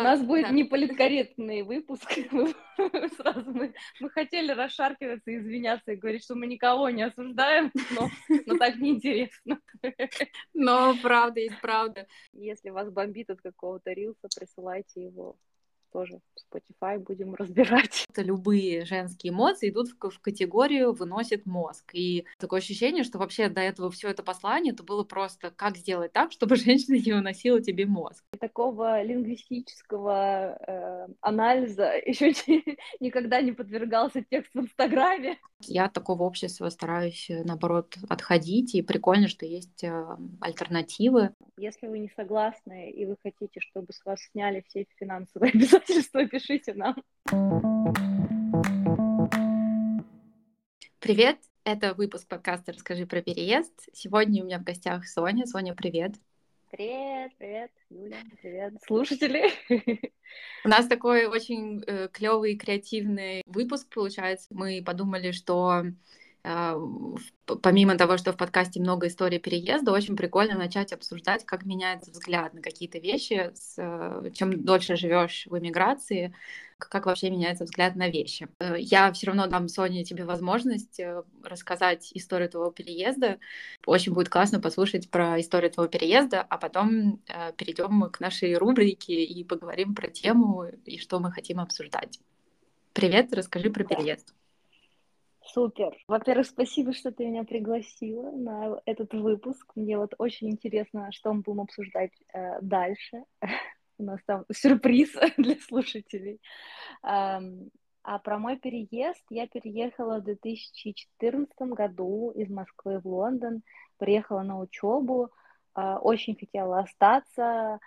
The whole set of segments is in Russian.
У нас будет неполиткорректный выпуск. Сразу мы, мы хотели расшаркиваться, извиняться и говорить, что мы никого не осуждаем, но, но так неинтересно. Но правда есть правда. Если вас бомбит от какого-то рилса, присылайте его тоже в Spotify будем разбирать. Любые женские эмоции идут в, в категорию «выносит мозг». И такое ощущение, что вообще до этого все это послание, это было просто как сделать так, чтобы женщина не выносила тебе мозг. Такого лингвистического э, анализа еще никогда не подвергался текст в Инстаграме. Я от такого общества стараюсь, э, наоборот, отходить, и прикольно, что есть э, альтернативы. Если вы не согласны, и вы хотите, чтобы с вас сняли все финансовые обязательства, пишите нам. Привет, это выпуск подкаста «Расскажи про переезд». Сегодня у меня в гостях Соня. Соня, привет. Привет, привет, Юля, привет, слушатели. У нас такой очень э, клевый креативный выпуск получается. Мы подумали, что помимо того, что в подкасте много историй переезда, очень прикольно начать обсуждать, как меняется взгляд на какие-то вещи. С, э, чем дольше живешь в эмиграции, как вообще меняется взгляд на вещи. Э, я все равно дам Соне тебе возможность э, рассказать историю твоего переезда. Очень будет классно послушать про историю твоего переезда, а потом перейдем к нашей рубрике и поговорим про тему и что мы хотим обсуждать. Привет, расскажи про переезд. Супер. Во-первых, спасибо, что ты меня пригласила на этот выпуск. Мне вот очень интересно, что мы будем обсуждать э, дальше. У нас там сюрприз для слушателей. Um, а про мой переезд я переехала в 2014 году из Москвы в Лондон. Приехала на учебу, э, очень хотела остаться,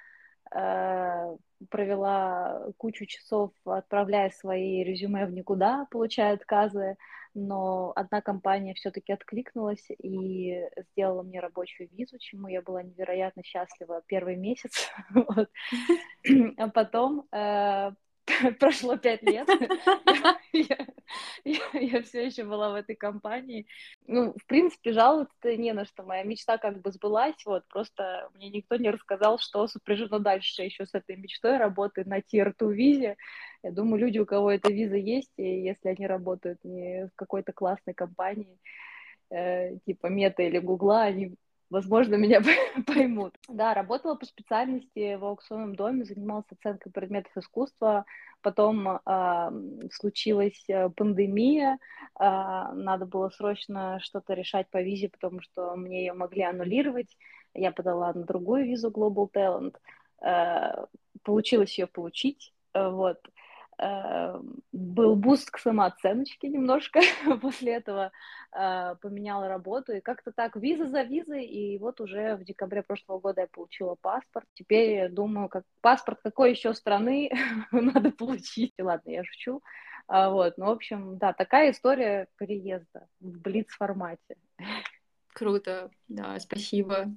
провела кучу часов, отправляя свои резюме в никуда, получая отказы но одна компания все-таки откликнулась и сделала мне рабочую визу, чему я была невероятно счастлива первый месяц. А потом э, прошло пять лет, я, я, я все еще была в этой компании. Ну, в принципе, жаловаться не на что. Моя мечта как бы сбылась, вот, просто мне никто не рассказал, что сопряжено дальше еще с этой мечтой работы на Tier-2 визе. Я думаю, люди, у кого эта виза есть, и если они работают не в какой-то классной компании, э, типа Мета или Гугла, они возможно, меня поймут. Да, работала по специальности в аукционном доме, занималась оценкой предметов искусства, потом э, случилась пандемия, э, надо было срочно что-то решать по визе, потому что мне ее могли аннулировать, я подала на другую визу Global Talent, э, получилось ее получить, э, вот, был буст к самооценочке немножко после этого, э, поменяла работу, и как-то так виза за визой, и вот уже в декабре прошлого года я получила паспорт. Теперь думаю, как паспорт какой еще страны надо получить. Ладно, я шучу. А, вот, ну, в общем, да, такая история переезда в блиц-формате. Круто, да, спасибо.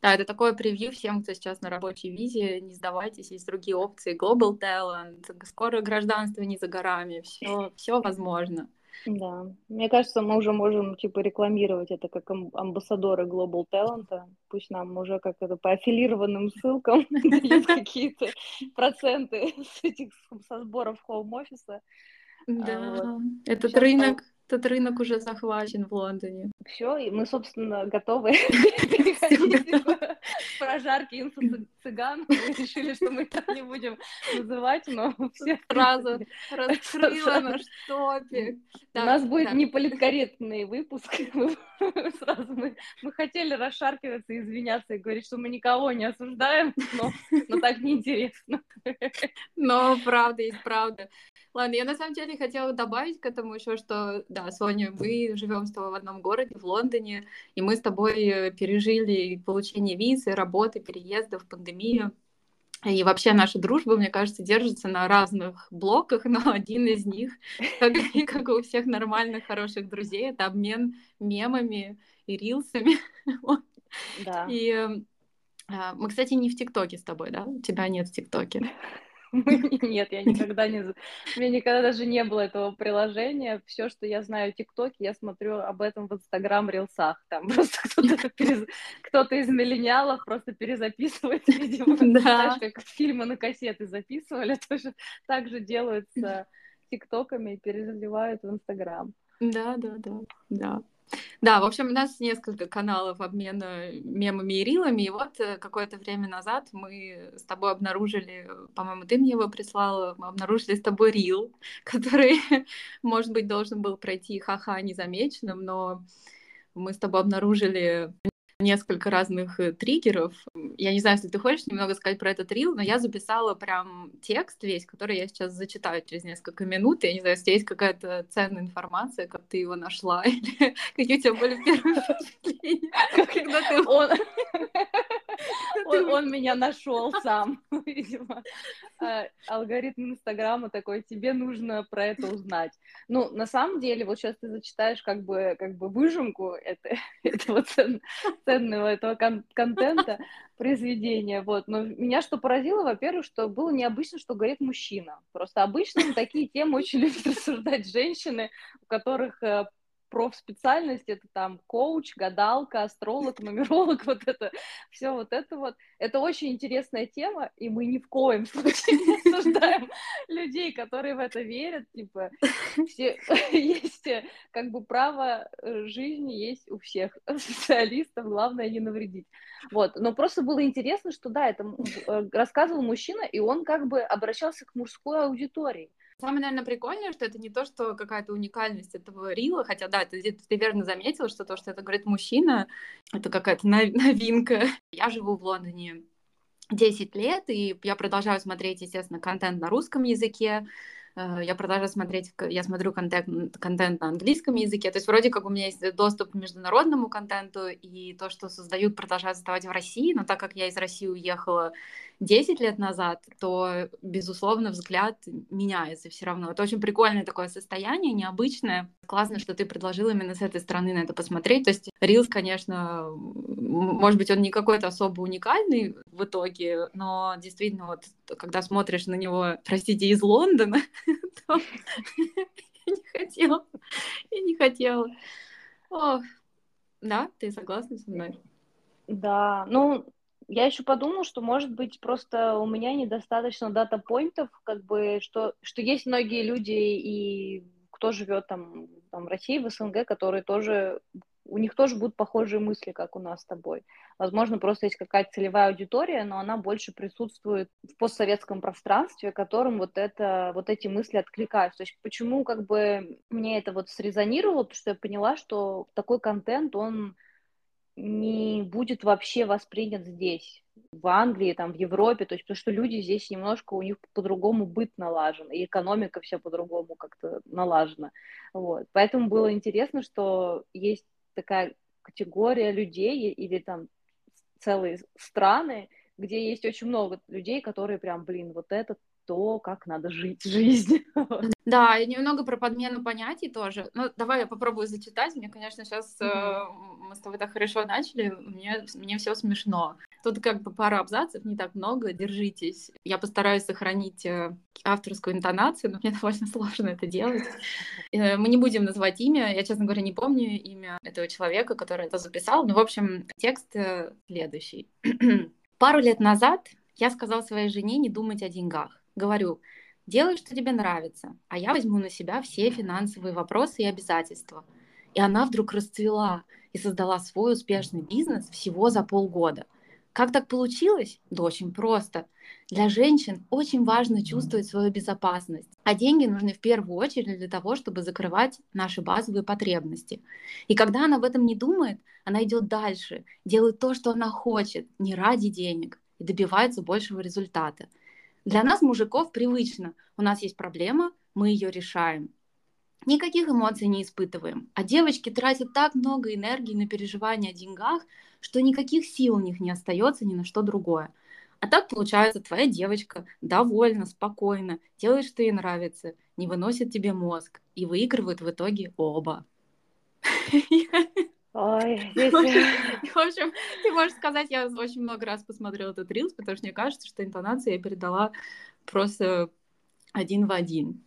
Да, это такое превью всем, кто сейчас на рабочей визе. Не сдавайтесь, есть другие опции. Global Talent, скоро гражданство не за горами. Все, все возможно. Да, мне кажется, мы уже можем типа рекламировать это как амбассадоры Global Talent. Пусть нам уже как это по аффилированным ссылкам дают какие-то проценты с этих со сборов хоум-офиса. Да, этот рынок этот рынок уже захвачен в Лондоне. Все, и мы, собственно, готовы прожарки инфо-цыган. Мы решили, что мы так не будем называть, но все сразу раскрыла наш топик. У нас будет неполиткорректный выпуск. Сразу мы, хотели расшаркиваться извиняться и говорить, что мы никого не осуждаем, но, но так неинтересно. Но правда есть правда. Ладно, я на самом деле хотела добавить к этому еще, что, да, Соня, мы живем с тобой в одном городе, в Лондоне, и мы с тобой э, пережили получение визы, работы, переездов, пандемию. И вообще наша дружба, мне кажется, держится на разных блоках, но один из них, как, как у всех нормальных, хороших друзей, это обмен мемами и рилсами. Да. И э, мы, кстати, не в ТикТоке с тобой, да? У тебя нет в ТикТоке. Нет, я никогда не... У меня никогда даже не было этого приложения. Все, что я знаю в ТикТоке, я смотрю об этом в Инстаграм Рилсах. Там просто кто-то перез... кто из миллениалов просто перезаписывает, видимо, да. знаешь, как фильмы на кассеты записывали, тоже так же делают с ТикТоками и перезаливают в Инстаграм. Да, да, да, да. Да, в общем, у нас несколько каналов обмена мемами и рилами, и вот э, какое-то время назад мы с тобой обнаружили, по-моему, ты мне его прислала, мы обнаружили с тобой рил, который, может быть, должен был пройти ха-ха незамеченным, но мы с тобой обнаружили несколько разных э, триггеров. Я не знаю, если ты хочешь немного сказать про этот рил, но я записала прям текст весь, который я сейчас зачитаю через несколько минут. Я не знаю, если есть какая-то ценная информация, как ты его нашла, или какие у тебя были первые впечатления, когда ты... Он, он, меня нашел сам, видимо. А, алгоритм Инстаграма такой, тебе нужно про это узнать. Ну, на самом деле, вот сейчас ты зачитаешь как бы, как бы выжимку это, этого цен, ценного этого кон- контента, произведения, вот. Но меня что поразило, во-первых, что было необычно, что говорит мужчина. Просто обычно такие темы очень любят рассуждать женщины, у которых э, профспециальность, это там коуч, гадалка, астролог, нумеролог, вот это, все вот это вот. Это очень интересная тема, и мы ни в коем случае не осуждаем людей, которые в это верят, типа, все, есть как бы право э, жизни есть у всех специалистов, главное не навредить. Вот, но просто было интересно, что да, это э, рассказывал мужчина, и он как бы обращался к мужской аудитории. Самое, наверное, прикольное, что это не то, что какая-то уникальность этого рила, хотя, да, ты, ты верно заметила, что то, что это говорит мужчина, это какая-то новинка. Я живу в Лондоне 10 лет, и я продолжаю смотреть, естественно, контент на русском языке, я продолжаю смотреть, я смотрю контент, контент на английском языке, то есть вроде как у меня есть доступ к международному контенту, и то, что создают, продолжают создавать в России, но так как я из России уехала 10 лет назад, то, безусловно, взгляд меняется все равно. Это очень прикольное такое состояние, необычное. Классно, что ты предложил именно с этой стороны на это посмотреть. То есть Reels, конечно, может быть, он не какой-то особо уникальный в итоге, но действительно, вот когда смотришь на него, простите, из Лондона, то я не хотела, я не хотела. О, да, ты согласна со мной? Да, ну, я еще подумала, что, может быть, просто у меня недостаточно дата-поинтов, как бы, что, что есть многие люди, и кто живет там, там в России, в СНГ, которые тоже, у них тоже будут похожие мысли, как у нас с тобой. Возможно, просто есть какая-то целевая аудитория, но она больше присутствует в постсоветском пространстве, которым вот, это, вот эти мысли откликаются. То есть почему как бы мне это вот срезонировало, потому что я поняла, что такой контент, он не будет вообще воспринят здесь, в Англии, там, в Европе, то есть потому что люди здесь немножко, у них по-другому быт налажен, и экономика все по-другому как-то налажена, вот. Поэтому было интересно, что есть такая категория людей или там целые страны, где есть очень много людей, которые прям, блин, вот это то, как надо жить жизнь. Да, и немного про подмену понятий тоже. Ну, давай я попробую зачитать. Мне, конечно, сейчас mm-hmm. э, мы с тобой так хорошо начали, мне, мне все смешно. Тут как бы пара абзацев, не так много, держитесь. Я постараюсь сохранить э, авторскую интонацию, но мне довольно сложно это делать. Э, мы не будем называть имя, я, честно говоря, не помню имя этого человека, который это записал. Ну, в общем, текст э, следующий. Пару лет назад я сказал своей жене не думать о деньгах. Говорю, делай, что тебе нравится, а я возьму на себя все финансовые вопросы и обязательства. И она вдруг расцвела и создала свой успешный бизнес всего за полгода. Как так получилось? Да очень просто. Для женщин очень важно чувствовать свою безопасность, а деньги нужны в первую очередь для того, чтобы закрывать наши базовые потребности. И когда она об этом не думает, она идет дальше, делает то, что она хочет, не ради денег, и добивается большего результата. Для нас, мужиков, привычно. У нас есть проблема, мы ее решаем. Никаких эмоций не испытываем. А девочки тратят так много энергии на переживания о деньгах, что никаких сил у них не остается ни на что другое. А так получается, твоя девочка довольна, спокойна, делает, что ей нравится, не выносит тебе мозг и выигрывают в итоге оба. Ой, здесь... В общем, ты можешь сказать, я очень много раз посмотрела этот рилс, потому что мне кажется, что интонацию я передала просто один в один.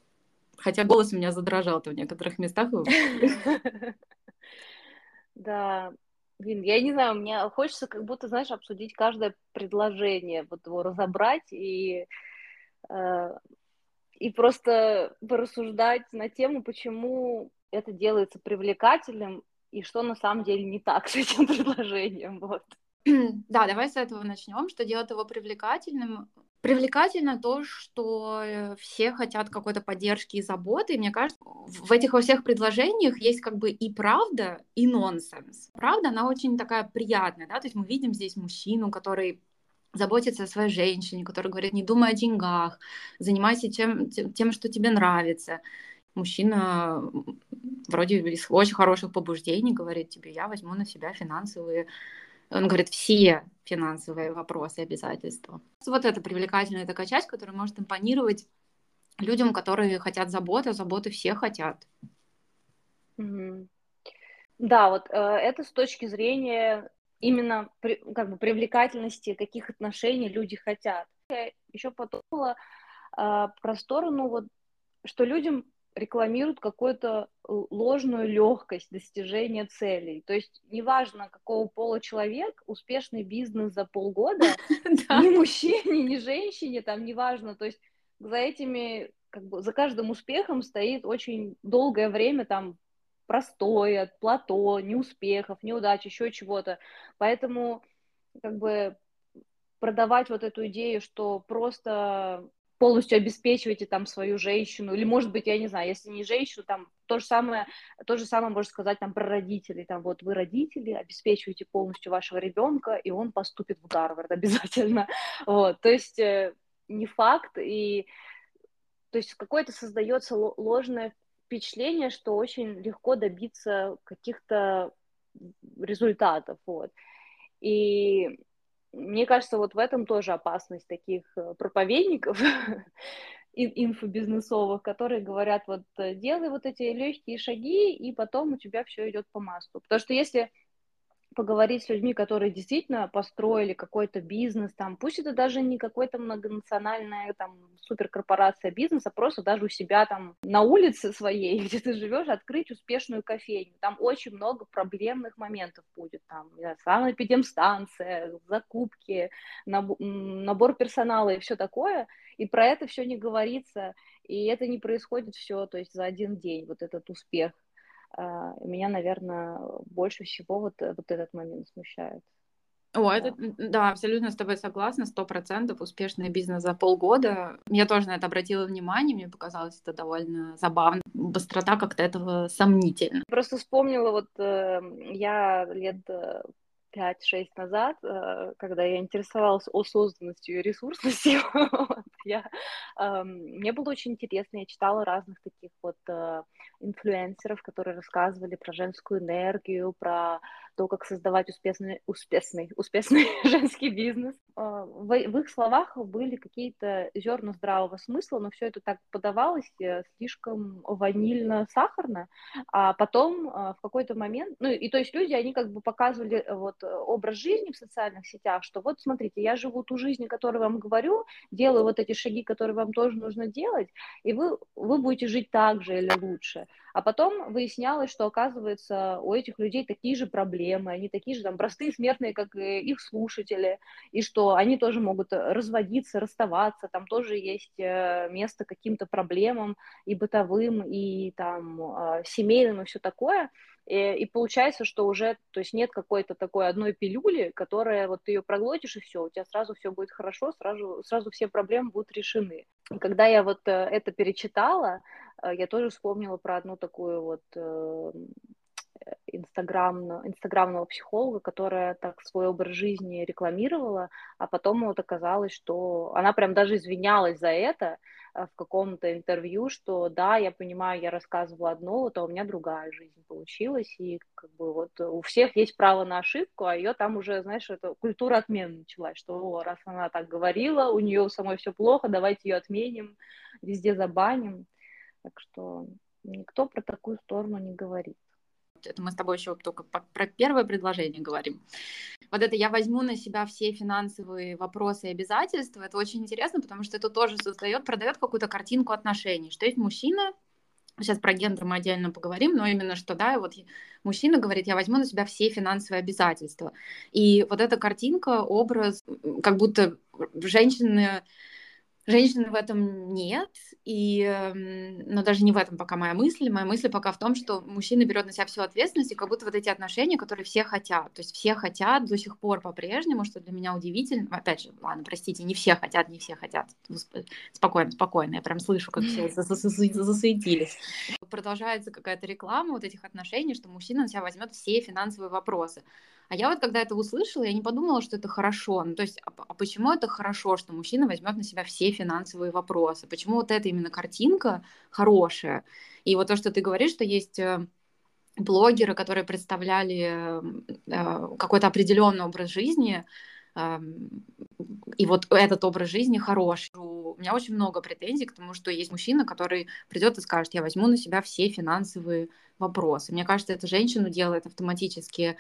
Хотя голос у меня задрожал в некоторых местах. Да, блин, я не знаю, мне хочется как будто, знаешь, обсудить каждое предложение, вот его разобрать и, э, и просто порассуждать на тему, почему это делается привлекательным и что на самом деле не так с этим предложением, вот. Да, давай с этого начнем. Что делает его привлекательным? Привлекательно то, что э, все хотят какой-то поддержки и заботы. И мне кажется, в этих во всех предложениях есть как бы и правда, и нонсенс. Правда, она очень такая приятная, да, то есть мы видим здесь мужчину, который заботится о своей женщине, который говорит, не думай о деньгах, занимайся тем, тем, что тебе нравится. Мужчина вроде из очень хороших побуждений говорит тебе, я возьму на себя финансовые он говорит, все финансовые вопросы обязательства. Вот это привлекательная такая часть, которая может импонировать людям, которые хотят заботы, а заботы все хотят. Да, вот э, это с точки зрения именно как бы привлекательности, каких отношений люди хотят. Я еще подумала э, про сторону, вот, что людям рекламируют какую-то ложную легкость достижения целей. То есть неважно, какого пола человек, успешный бизнес за полгода, ни мужчине, ни женщине, там неважно. То есть за этими, как бы, за каждым успехом стоит очень долгое время там простое, плато, неуспехов, неудач, еще чего-то. Поэтому как бы продавать вот эту идею, что просто полностью обеспечиваете там свою женщину, или, может быть, я не знаю, если не женщину, там то же самое, то же самое можно сказать там про родителей, там вот вы родители, обеспечиваете полностью вашего ребенка, и он поступит в Гарвард обязательно, вот, то есть э, не факт, и то есть какое-то создается ложное впечатление, что очень легко добиться каких-то результатов, вот, и мне кажется, вот в этом тоже опасность таких э, проповедников инфобизнесовых, которые говорят, вот э, делай вот эти легкие шаги, и потом у тебя все идет по маслу. Потому что если поговорить с людьми, которые действительно построили какой-то бизнес, там, пусть это даже не какой-то многонациональная там суперкорпорация бизнеса, просто даже у себя там на улице своей, где ты живешь, открыть успешную кофейню. Там очень много проблемных моментов будет, там, санэпидемстанция, закупки, набор персонала и все такое, и про это все не говорится, и это не происходит все, то есть за один день, вот этот успех. А, меня, наверное, больше всего вот, э, вот этот момент смущает. О, это, да, абсолютно с тобой согласна, сто процентов успешный бизнес за полгода. Я тоже на это обратила внимание, мне показалось это довольно забавно. Быстрота как-то этого сомнительна. Просто вспомнила, вот э, я лет э, 5-6 назад, э, когда я интересовалась осознанностью и ресурсностью, я, мне было очень интересно, я читала разных таких вот инфлюенсеров, которые рассказывали про женскую энергию, про то, как создавать успешный, успешный, успешный женский бизнес. А, в, в их словах были какие-то зерна здравого смысла, но все это так подавалось э, слишком ванильно-сахарно, а потом а, в какой-то момент, ну и то есть люди, они как бы показывали э, вот образ жизни в социальных сетях, что вот смотрите, я живу ту жизнь, которую вам говорю, делаю вот эти шаги, которые вам тоже нужно делать, и вы, вы будете жить так же или лучше. А потом выяснялось, что, оказывается, у этих людей такие же проблемы, они такие же там простые смертные, как и их слушатели, и что они тоже могут разводиться, расставаться, там тоже есть э, место каким-то проблемам и бытовым, и там а, семейным, и все такое. И, и получается, что уже, то есть нет какой-то такой одной пилюли, которая вот ты ее проглотишь, и все, у тебя сразу все будет хорошо, сразу, сразу все проблемы будут решены. И когда я вот э, это перечитала, э, я тоже вспомнила про одну такую вот э, инстаграмного, психолога, которая так свой образ жизни рекламировала, а потом вот оказалось, что она прям даже извинялась за это в каком-то интервью, что да, я понимаю, я рассказывала одно, вот, а у меня другая жизнь получилась, и как бы вот у всех есть право на ошибку, а ее там уже, знаешь, это культура отмены началась, что раз она так говорила, у нее самой все плохо, давайте ее отменим, везде забаним. Так что никто про такую сторону не говорит. Это мы с тобой еще только про первое предложение говорим. Вот это я возьму на себя все финансовые вопросы и обязательства. Это очень интересно, потому что это тоже создает, продает какую-то картинку отношений, что есть мужчина, Сейчас про гендер мы отдельно поговорим, но именно что, да, вот мужчина говорит, я возьму на себя все финансовые обязательства. И вот эта картинка, образ, как будто женщины Женщины в этом нет, и, эм, но даже не в этом пока моя мысль. Моя мысль пока в том, что мужчина берет на себя всю ответственность, и как будто вот эти отношения, которые все хотят. То есть все хотят до сих пор по-прежнему, что для меня удивительно. Опять же, ладно, простите, не все хотят, не все хотят. Спокойно, спокойно. Я прям слышу, как все засуетились. Продолжается какая-то реклама вот этих отношений, что мужчина на себя возьмет все финансовые вопросы. А я вот когда это услышала, я не подумала, что это хорошо. Ну, то есть, а, а почему это хорошо, что мужчина возьмет на себя все финансовые вопросы? Почему вот эта именно картинка хорошая? И вот то, что ты говоришь, что есть э, блогеры, которые представляли э, какой-то определенный образ жизни, и вот этот образ жизни хороший. У меня очень много претензий к тому, что есть мужчина, который придет и скажет, я возьму на себя все финансовые вопросы. Мне кажется, это женщину делает автоматически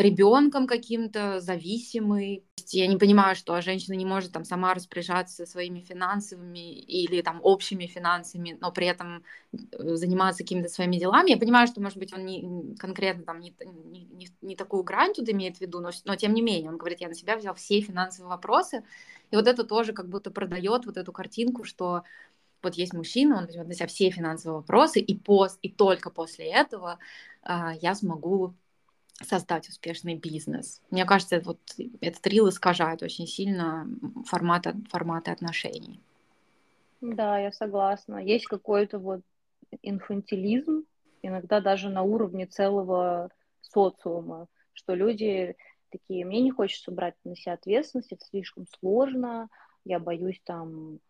ребенком каким-то, зависимый. Я не понимаю, что женщина не может там сама распоряжаться своими финансовыми или там общими финансами, но при этом э, заниматься какими-то своими делами. Я понимаю, что, может быть, он не, конкретно там не, не, не такую грань тут имеет в виду, но, но тем не менее, он говорит, я на себя взял все финансовые вопросы, и вот это тоже как будто продает вот эту картинку, что вот есть мужчина, он возьмет на себя все финансовые вопросы, и, пос, и только после этого а, я смогу создать успешный бизнес. Мне кажется, вот этот рил искажает очень сильно форматы, форматы отношений. Да, я согласна. Есть какой-то вот инфантилизм, иногда даже на уровне целого социума, что люди такие, мне не хочется брать на себя ответственность, это слишком сложно, я боюсь там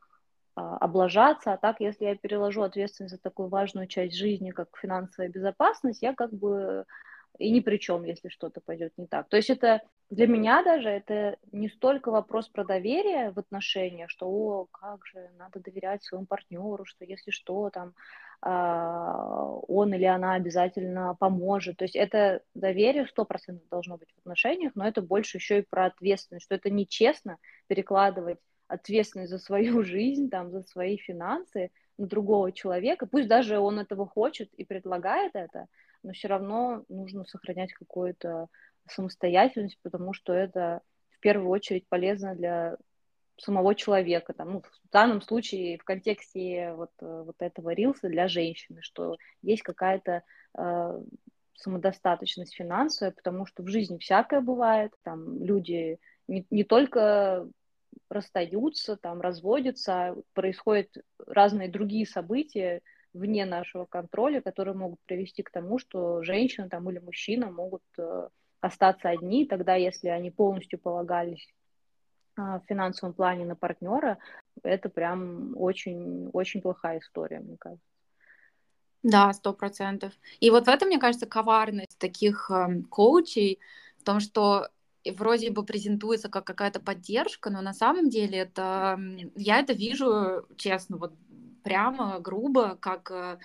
а, облажаться, а так, если я переложу ответственность за такую важную часть жизни, как финансовая безопасность, я как бы и ни при чем, если что-то пойдет не так. То есть это для меня даже это не столько вопрос про доверие в отношениях, что о, как же, надо доверять своему партнеру, что если что, там а, он или она обязательно поможет. То есть это доверие сто процентов должно быть в отношениях, но это больше еще и про ответственность, что это нечестно перекладывать ответственность за свою жизнь, там, за свои финансы на другого человека, пусть даже он этого хочет и предлагает это, но все равно нужно сохранять какую-то самостоятельность, потому что это в первую очередь полезно для самого человека, там, ну, в данном случае в контексте вот, э, вот этого рилса для женщины, что есть какая-то э, самодостаточность финансовая, потому что в жизни всякое бывает, там люди не, не только расстаются, там разводятся, а происходят разные другие события, вне нашего контроля, которые могут привести к тому, что женщина там, или мужчина могут э, остаться одни, тогда если они полностью полагались а, в финансовом плане на партнера, это прям очень, очень плохая история, мне кажется. Да, сто процентов. И вот в этом, мне кажется, коварность таких э, коучей, в том, что вроде бы презентуется как какая-то поддержка, но на самом деле это я это вижу, честно, вот прямо, грубо, как э,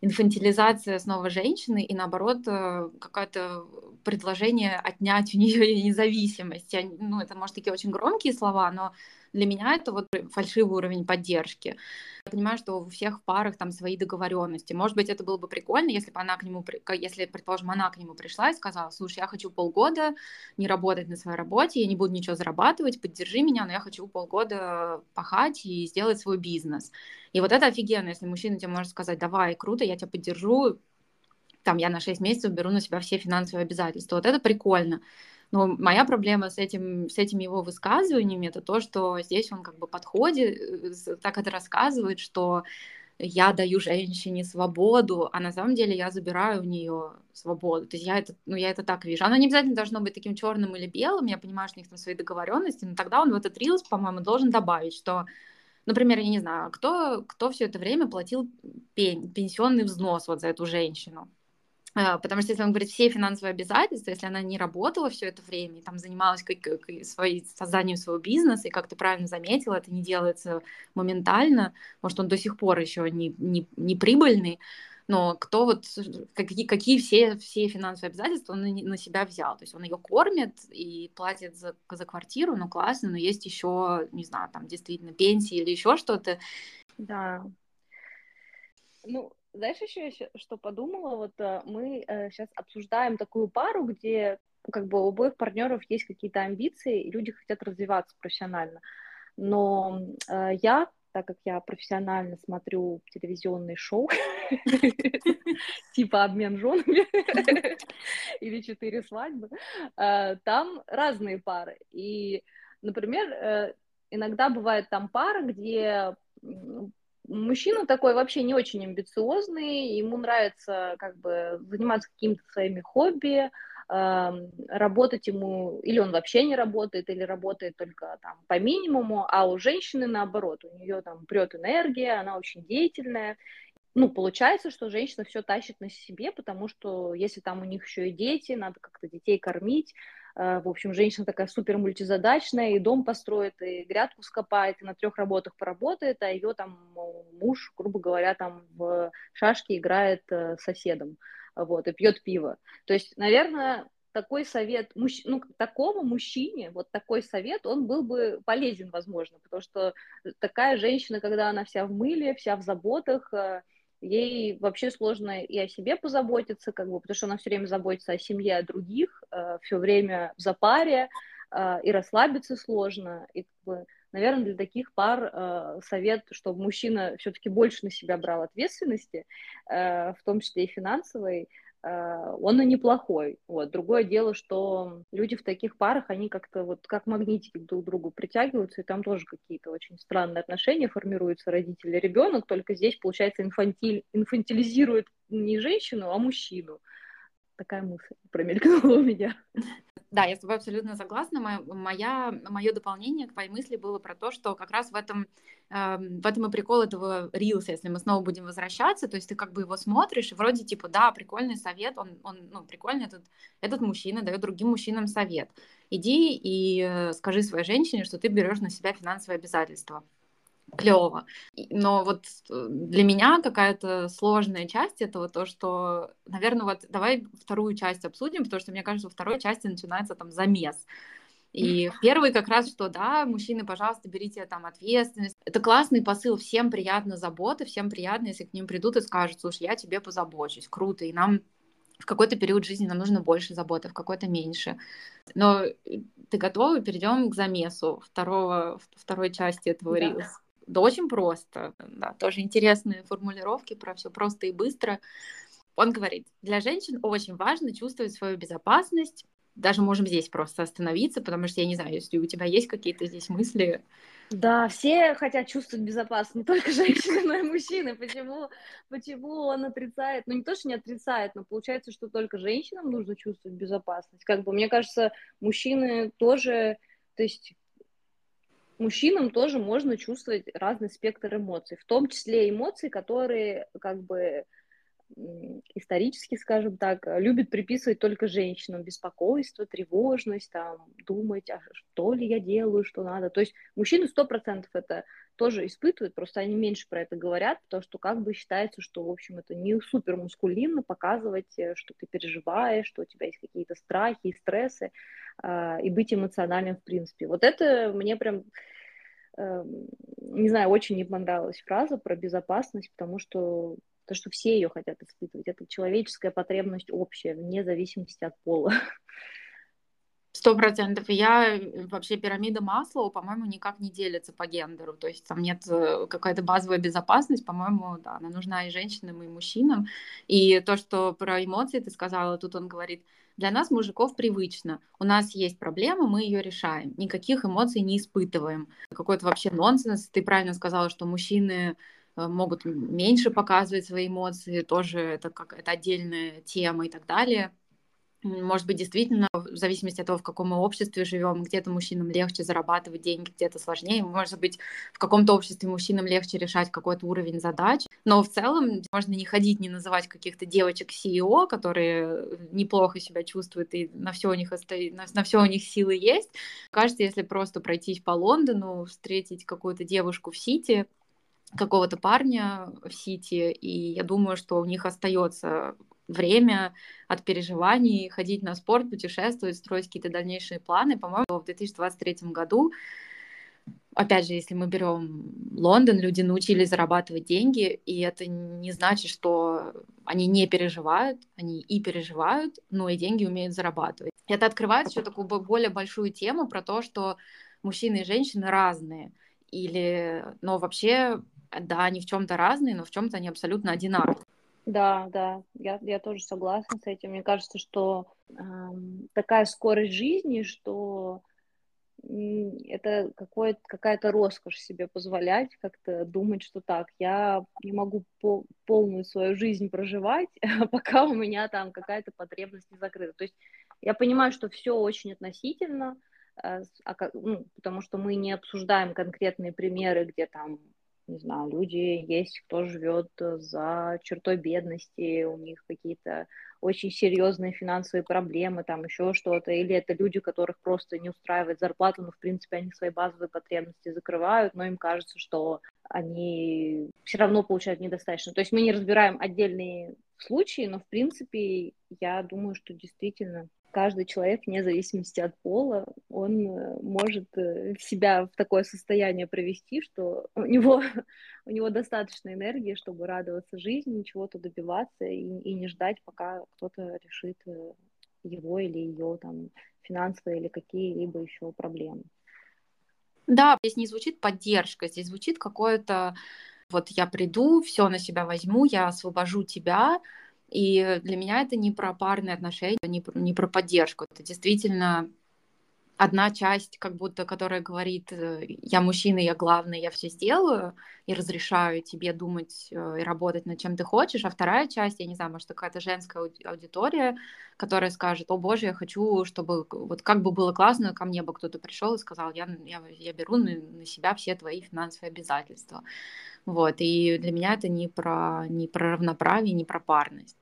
инфантилизация снова женщины и наоборот э, какое-то предложение отнять у нее независимость. Ну, это, может, такие очень громкие слова, но для меня это вот фальшивый уровень поддержки. Я понимаю, что у всех парах там свои договоренности. Может быть, это было бы прикольно, если бы она к нему, если, предположим, она к нему пришла и сказала, слушай, я хочу полгода не работать на своей работе, я не буду ничего зарабатывать, поддержи меня, но я хочу полгода пахать и сделать свой бизнес. И вот это офигенно, если мужчина тебе может сказать, давай, круто, я тебя поддержу, там, я на 6 месяцев беру на себя все финансовые обязательства. Вот это прикольно. Но моя проблема с, этим, с этими его высказываниями это то, что здесь он как бы подходит, э, так это рассказывает, что я даю женщине свободу, а на самом деле я забираю у нее свободу. То есть я это, ну, я это так вижу. Оно не обязательно должно быть таким черным или белым. Я понимаю, что у них там свои договоренности, но тогда он в этот рилс, по-моему, должен добавить, что Например, я не знаю, кто, кто все это время платил пенсионный взнос вот за эту женщину. А, потому что если он говорит все финансовые обязательства, если она не работала все это время, и там занималась как, как, своей, созданием своего бизнеса, и как ты правильно заметила, это не делается моментально, может, он до сих пор еще не, не, не прибыльный, но кто вот, какие, какие все, все финансовые обязательства он на, себя взял. То есть он ее кормит и платит за, за квартиру, ну классно, но есть еще, не знаю, там действительно пенсии или еще что-то. Да. Ну, знаешь еще, что подумала? Вот э, мы сейчас э, обсуждаем такую пару, где как бы у обоих партнеров есть какие-то амбиции, и люди хотят развиваться профессионально. Но э, я, так как я профессионально смотрю телевизионные шоу, типа «Обмен женами» или «Четыре свадьбы», э, там разные пары. И, например, иногда бывает там пара, где мужчина такой вообще не очень амбициозный, ему нравится как бы заниматься какими-то своими хобби, работать ему, или он вообще не работает, или работает только там по минимуму, а у женщины наоборот, у нее там прет энергия, она очень деятельная. Ну, получается, что женщина все тащит на себе, потому что если там у них еще и дети, надо как-то детей кормить, в общем, женщина такая супер мультизадачная, и дом построит, и грядку скопает, и на трех работах поработает, а ее там муж, грубо говоря, там в шашки играет э, соседом вот, и пьет пиво. То есть, наверное, такой совет, мужч... ну, такому мужчине, вот такой совет, он был бы полезен, возможно, потому что такая женщина, когда она вся в мыле, вся в заботах, э, ей вообще сложно и о себе позаботиться, как бы, потому что она все время заботится о семье, о других, э, все время в запаре, э, и расслабиться сложно, и как бы, наверное, для таких пар э, совет, чтобы мужчина все-таки больше на себя брал ответственности, в том числе и финансовой, он и неплохой. Вот. Другое дело, что люди в таких парах, они как-то вот как магнитики друг к другу притягиваются, и там тоже какие-то очень странные отношения формируются родители ребенок, только здесь, получается, инфантиль, инфантилизирует не женщину, а мужчину. Такая мысль промелькнула у меня. Да, я с тобой абсолютно согласна. Моя, мое дополнение к твоей мысли было про то, что как раз в этом, э, в этом и прикол этого рилса, если мы снова будем возвращаться, то есть ты как бы его смотришь, и вроде типа, да, прикольный совет, он, он ну, прикольный этот, этот мужчина дает другим мужчинам совет. Иди и э, скажи своей женщине, что ты берешь на себя финансовые обязательства клево. Но вот э, для меня какая-то сложная часть этого то, что, наверное, вот давай вторую часть обсудим, потому что мне кажется, во второй части начинается там замес. И первый как раз, что да, мужчины, пожалуйста, берите там ответственность. Это классный посыл, всем приятно забота, всем приятно, если к ним придут и скажут, слушай, я тебе позабочусь, круто, и нам в какой-то период жизни нам нужно больше заботы, в какой-то меньше. Но э, ты готова? Перейдем к замесу второго, второй части этого да. рилса. Да очень просто. Да, тоже интересные формулировки про все просто и быстро. Он говорит, для женщин очень важно чувствовать свою безопасность. Даже можем здесь просто остановиться, потому что я не знаю, если у тебя есть какие-то здесь мысли. Да, все хотят чувствовать безопасность, не только женщины, но и мужчины. Почему, почему он отрицает? Ну, не то, что не отрицает, но получается, что только женщинам нужно чувствовать безопасность. Как бы, мне кажется, мужчины тоже, то есть мужчинам тоже можно чувствовать разный спектр эмоций, в том числе эмоции, которые как бы исторически, скажем так, любят приписывать только женщинам беспокойство, тревожность, там, думать, а что ли я делаю, что надо. То есть мужчины сто процентов это тоже испытывают, просто они меньше про это говорят, потому что как бы считается, что, в общем, это не супер мускулинно показывать, э, что ты переживаешь, что у тебя есть какие-то страхи и стрессы, э, и быть эмоциональным в принципе. Вот это мне прям Эм, не знаю, очень не понравилась фраза про безопасность, потому что то, что все ее хотят испытывать, это человеческая потребность общая, вне зависимости от пола. Сто процентов. Я э, вообще пирамида Маслоу, по-моему, никак не делится по гендеру. То есть там нет э, какая-то базовая безопасность, по-моему, да, она нужна и женщинам, и мужчинам. И то, что про эмоции ты сказала, тут он говорит, для нас, мужиков, привычно. У нас есть проблема, мы ее решаем. Никаких эмоций не испытываем. Какой-то вообще нонсенс. Ты правильно сказала, что мужчины э, могут меньше показывать свои эмоции, тоже это как это отдельная тема и так далее. Может быть, действительно, в зависимости от того, в каком мы обществе живем, где-то мужчинам легче зарабатывать деньги, где-то сложнее. Может быть, в каком-то обществе мужчинам легче решать какой-то уровень задач. Но в целом можно не ходить, не называть каких-то девочек CEO, которые неплохо себя чувствуют, и на все у них, остоит, на, на все у них силы есть. Кажется, если просто пройтись по Лондону, встретить какую-то девушку в Сити, какого-то парня в Сити, и я думаю, что у них остается время от переживаний ходить на спорт, путешествовать, строить какие-то дальнейшие планы. По-моему, в 2023 году опять же, если мы берем Лондон, люди научились зарабатывать деньги, и это не значит, что они не переживают, они и переживают, но и деньги умеют зарабатывать. Это открывает еще такую более большую тему про то, что мужчины и женщины разные. Или, но вообще, да, они в чем-то разные, но в чем-то они абсолютно одинаковые. Да, да, я, я тоже согласна с этим. Мне кажется, что э, такая скорость жизни, что это какая-то роскошь себе позволять, как-то думать, что так, я не могу пол, полную свою жизнь проживать, пока у меня там какая-то потребность не закрыта. То есть я понимаю, что все очень относительно, э, а ну, потому что мы не обсуждаем конкретные примеры, где там не знаю, люди есть, кто живет э, за чертой бедности, у них какие-то очень серьезные финансовые проблемы, там еще что-то, или это люди, которых просто не устраивает зарплату, но в принципе они свои базовые потребности закрывают, но им кажется, что они все равно получают недостаточно. То есть мы не разбираем отдельные случаи, но в принципе я думаю, что действительно каждый человек, вне зависимости от пола, он э, может э, себя в такое состояние привести, что у него, у него достаточно энергии, чтобы радоваться жизни, чего-то добиваться и, и не ждать, пока кто-то решит э, его или ее там финансовые или какие-либо еще проблемы. Да, здесь не звучит поддержка, здесь звучит какое-то вот я приду, все на себя возьму, я освобожу тебя, и для меня это не про парные отношения, не про, не про поддержку. Это действительно одна часть, как будто, которая говорит, э, я мужчина, я главный, я все сделаю и разрешаю тебе думать э, и работать над чем ты хочешь, а вторая часть, я не знаю, может, какая-то женская аудитория, которая скажет, о боже, я хочу, чтобы вот как бы было классно, ко мне бы кто-то пришел и сказал, я, я, я беру на, на себя все твои финансовые обязательства. Вот, и для меня это не про, не про равноправие, не про парность.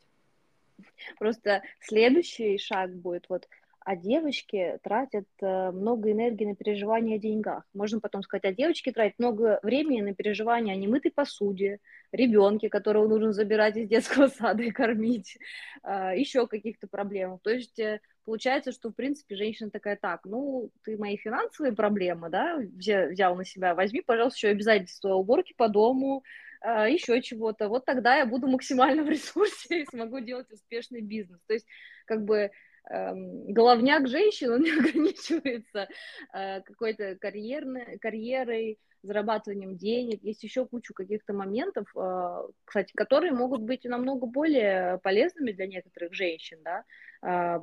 Просто следующий шаг будет вот а девочки тратят э, много энергии на переживания о деньгах. Можно потом сказать, а девочки тратят много времени на переживания о немытой посуде, ребенке, которого нужно забирать из детского сада и кормить, а, еще каких-то проблемах. То есть э, получается, что, в принципе, женщина такая, так, ну, ты мои финансовые проблемы, да, взял на себя, возьми, пожалуйста, еще обязательства уборки по дому, а, еще чего-то, вот тогда я буду максимально в ресурсе и смогу делать успешный бизнес. То есть, как бы, головняк женщин, он не ограничивается э, какой-то карьерной, карьерой, зарабатыванием денег. Есть еще кучу каких-то моментов, э, кстати, которые могут быть намного более полезными для некоторых женщин, да, э,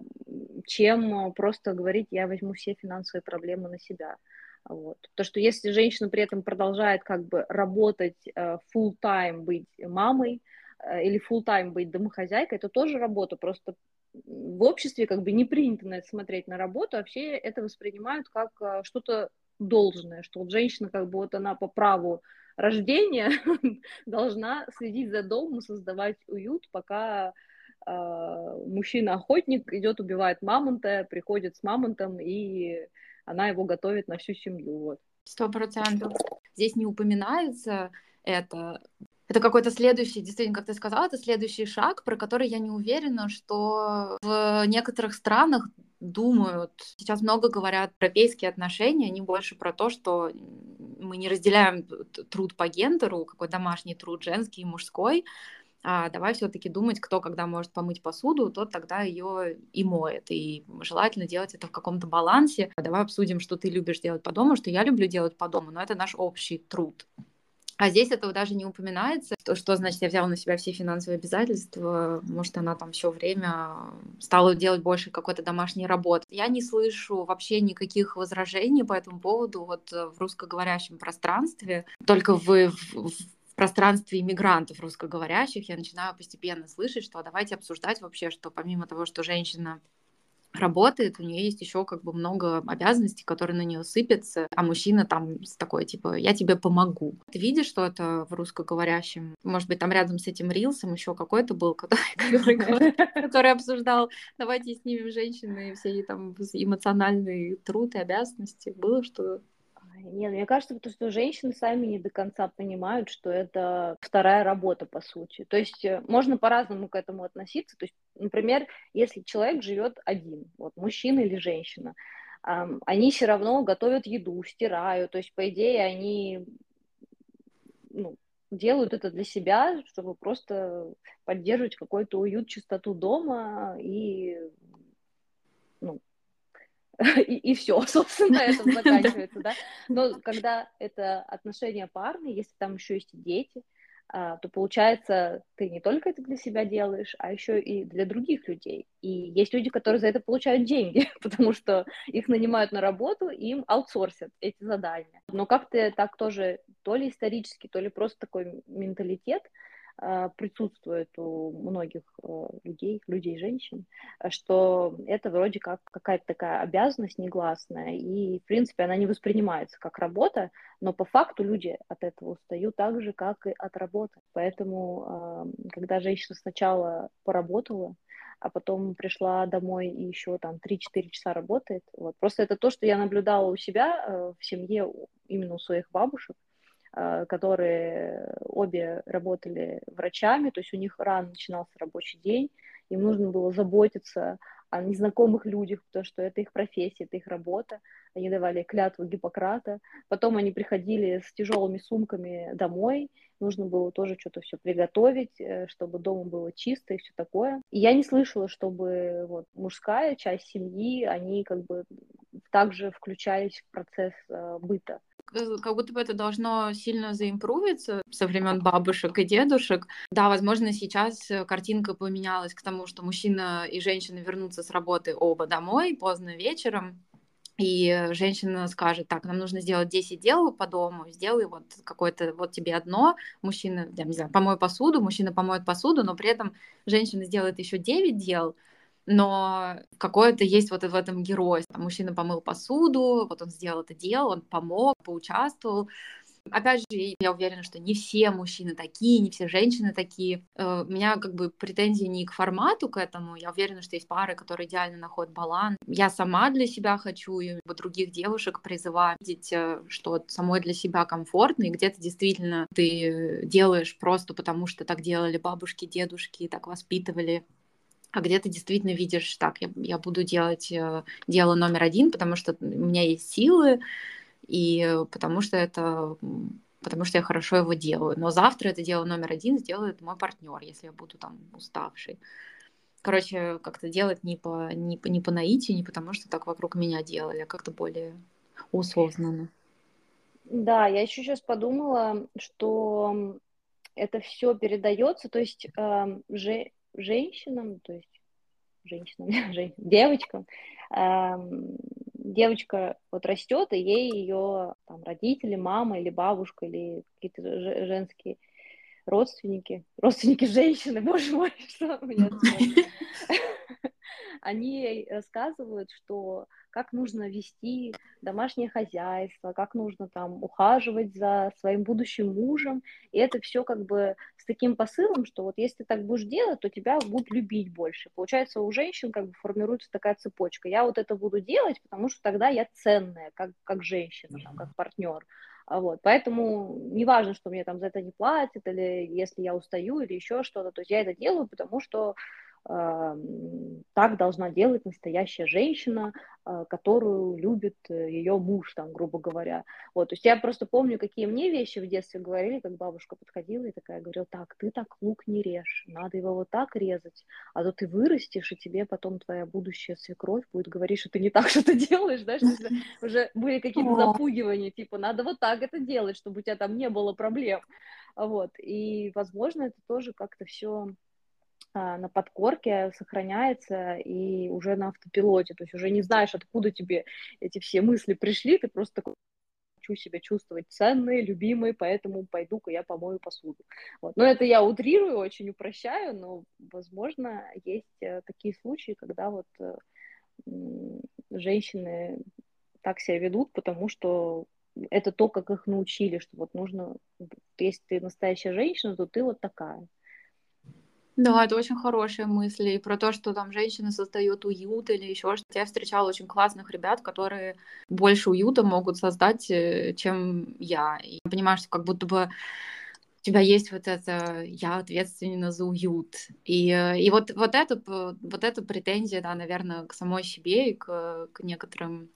чем просто говорить, я возьму все финансовые проблемы на себя. Вот. То, что если женщина при этом продолжает как бы работать full-time, быть мамой или full-time быть домохозяйкой, это тоже работа, просто в обществе как бы не принято на это смотреть на работу, а все это воспринимают как uh, что-то должное, что вот женщина как бы вот она по праву рождения должна следить за домом, создавать уют, пока мужчина-охотник идет, убивает мамонта, приходит с мамонтом и она его готовит на всю семью. Вот. Сто процентов. Здесь не упоминается это. Это какой-то следующий, действительно, как ты сказала, это следующий шаг, про который я не уверена, что в некоторых странах думают. Сейчас много говорят про европейские отношения, они больше про то, что мы не разделяем труд по гендеру, какой домашний труд женский и мужской, а давай все-таки думать, кто когда может помыть посуду, тот тогда ее и моет. И желательно делать это в каком-то балансе. Давай обсудим, что ты любишь делать по дому, что я люблю делать по дому, но это наш общий труд. А здесь этого даже не упоминается. То, что значит, я взяла на себя все финансовые обязательства. Может, она там все время стала делать больше какой-то домашней работы. Я не слышу вообще никаких возражений по этому поводу вот в русскоговорящем пространстве. Только в, в, пространстве иммигрантов русскоговорящих я начинаю постепенно слышать, что давайте обсуждать вообще, что помимо того, что женщина работает, у нее есть еще как бы много обязанностей, которые на нее сыпятся, а мужчина там с такой, типа, я тебе помогу. Ты видишь, что это в русскоговорящем? Может быть, там рядом с этим рилсом еще какой-то был, который, обсуждал, давайте снимем женщины все там эмоциональный труд и обязанности. Было что Нет, мне кажется, потому что женщины сами не до конца понимают, что это вторая работа, по сути. То есть э, можно по-разному к этому относиться. То есть, например, если человек живет один, вот мужчина или женщина, они все равно готовят еду, стирают. То есть, по идее, они ну, делают это для себя, чтобы просто поддерживать какой-то уют, чистоту дома и ну, и, и все, собственно, это заканчивается, да. Но когда это отношения парные, если там еще есть дети, а, то получается, ты не только это для себя делаешь, а еще и для других людей. И есть люди, которые за это получают деньги, потому что их нанимают на работу, и им аутсорсят эти задания. Но как-то так тоже, то ли исторически, то ли просто такой менталитет – присутствует у многих э, людей, людей, женщин, что это вроде как какая-то такая обязанность негласная, и, в принципе, она не воспринимается как работа, но по факту люди от этого устают так же, как и от работы. Поэтому, когда женщина сначала поработала, а потом пришла домой и еще там 3-4 часа работает. Вот. Просто это то, что я наблюдала у себя э, в семье, именно у своих бабушек, Э, которые обе работали врачами, то есть у них рано начинался рабочий день, им нужно было заботиться о незнакомых людях, потому что это их профессия, это их работа. Они давали клятву Гиппократа. Потом они приходили с тяжелыми сумками домой. Нужно было тоже что-то все приготовить, э, чтобы дома было чисто и все такое. И я не слышала, чтобы вот, мужская часть семьи, они как бы также включались в процесс э, быта. Э, как будто бы это должно сильно заимпровиться со времен бабушек и дедушек. Да, возможно, сейчас э, картинка поменялась к тому, что мужчина и женщина вернутся с работы оба домой поздно вечером, и женщина скажет, так, нам нужно сделать 10 дел по дому, сделай вот какое-то, вот тебе одно, мужчина, я не знаю, помой посуду, мужчина помоет посуду, но при этом женщина сделает еще 9 дел, но какое-то есть вот в этом герой. Мужчина помыл посуду, вот он сделал это дело, он помог, поучаствовал. Опять же, я уверена, что не все мужчины такие, не все женщины такие. Э, у меня как бы претензии не к формату к этому. Я уверена, что есть пары, которые идеально находят баланс. Я сама для себя хочу, и других девушек призываю видеть, э, что самой для себя комфортно, и где-то действительно ты делаешь просто потому, что так делали бабушки, дедушки, так воспитывали а где ты действительно видишь, так, я, я буду делать э, дело номер один, потому что у меня есть силы, и потому что это потому что я хорошо его делаю. Но завтра это дело номер один сделает мой партнер, если я буду там уставший. Короче, как-то делать не по, не, по, не по наитию, не потому что так вокруг меня делали, а как-то более осознанно. Да, я еще сейчас подумала, что это все передается, то есть э, же, женщинам, то есть женщинам, девочкам, эм, девочка вот растет, и ей ее там, родители, мама или бабушка, или какие-то женские родственники, родственники женщины, боже мой, что у меня они рассказывают, что как нужно вести домашнее хозяйство, как нужно там ухаживать за своим будущим мужем, и это все как бы с таким посылом, что вот если ты так будешь делать, то тебя будут любить больше. Получается, у женщин как бы формируется такая цепочка. Я вот это буду делать, потому что тогда я ценная, как, как женщина, там, как партнер. А вот, поэтому неважно, что мне там за это не платят, или если я устаю, или еще что-то, то есть я это делаю, потому что так должна делать настоящая женщина, а, которую любит э, ее муж, там, грубо говоря. Вот, то есть я просто помню, какие мне вещи в детстве говорили, как бабушка подходила и такая говорила, так, ты так лук не режь, надо его вот так резать, а то ты вырастешь, и тебе потом твоя будущая свекровь будет говорить, что ты не так что-то делаешь, знаешь, уже были какие-то запугивания, типа, надо вот так это делать, чтобы у тебя там не было проблем. Вот, и, возможно, это тоже как-то все а, на подкорке сохраняется и уже на автопилоте, то есть уже не знаешь, откуда тебе эти все мысли пришли, ты просто такой себя чувствовать ценной, любимой, поэтому пойду-ка я помою посуду. Вот. Но это я утрирую, очень упрощаю, но, возможно, есть э, такие случаи, когда вот э, женщины так себя ведут, потому что это то, как их научили, что вот нужно, если ты настоящая женщина, то ты вот такая. Да, это очень хорошая мысль. И про то, что там женщина создает уют или еще что-то. Я встречала очень классных ребят, которые больше уюта могут создать, э, чем я. И я понимаю, что как будто бы у тебя есть вот это «я ответственна за уют». И, э, и вот, вот, это, вот эта претензия, да, наверное, к самой себе и к, к некоторым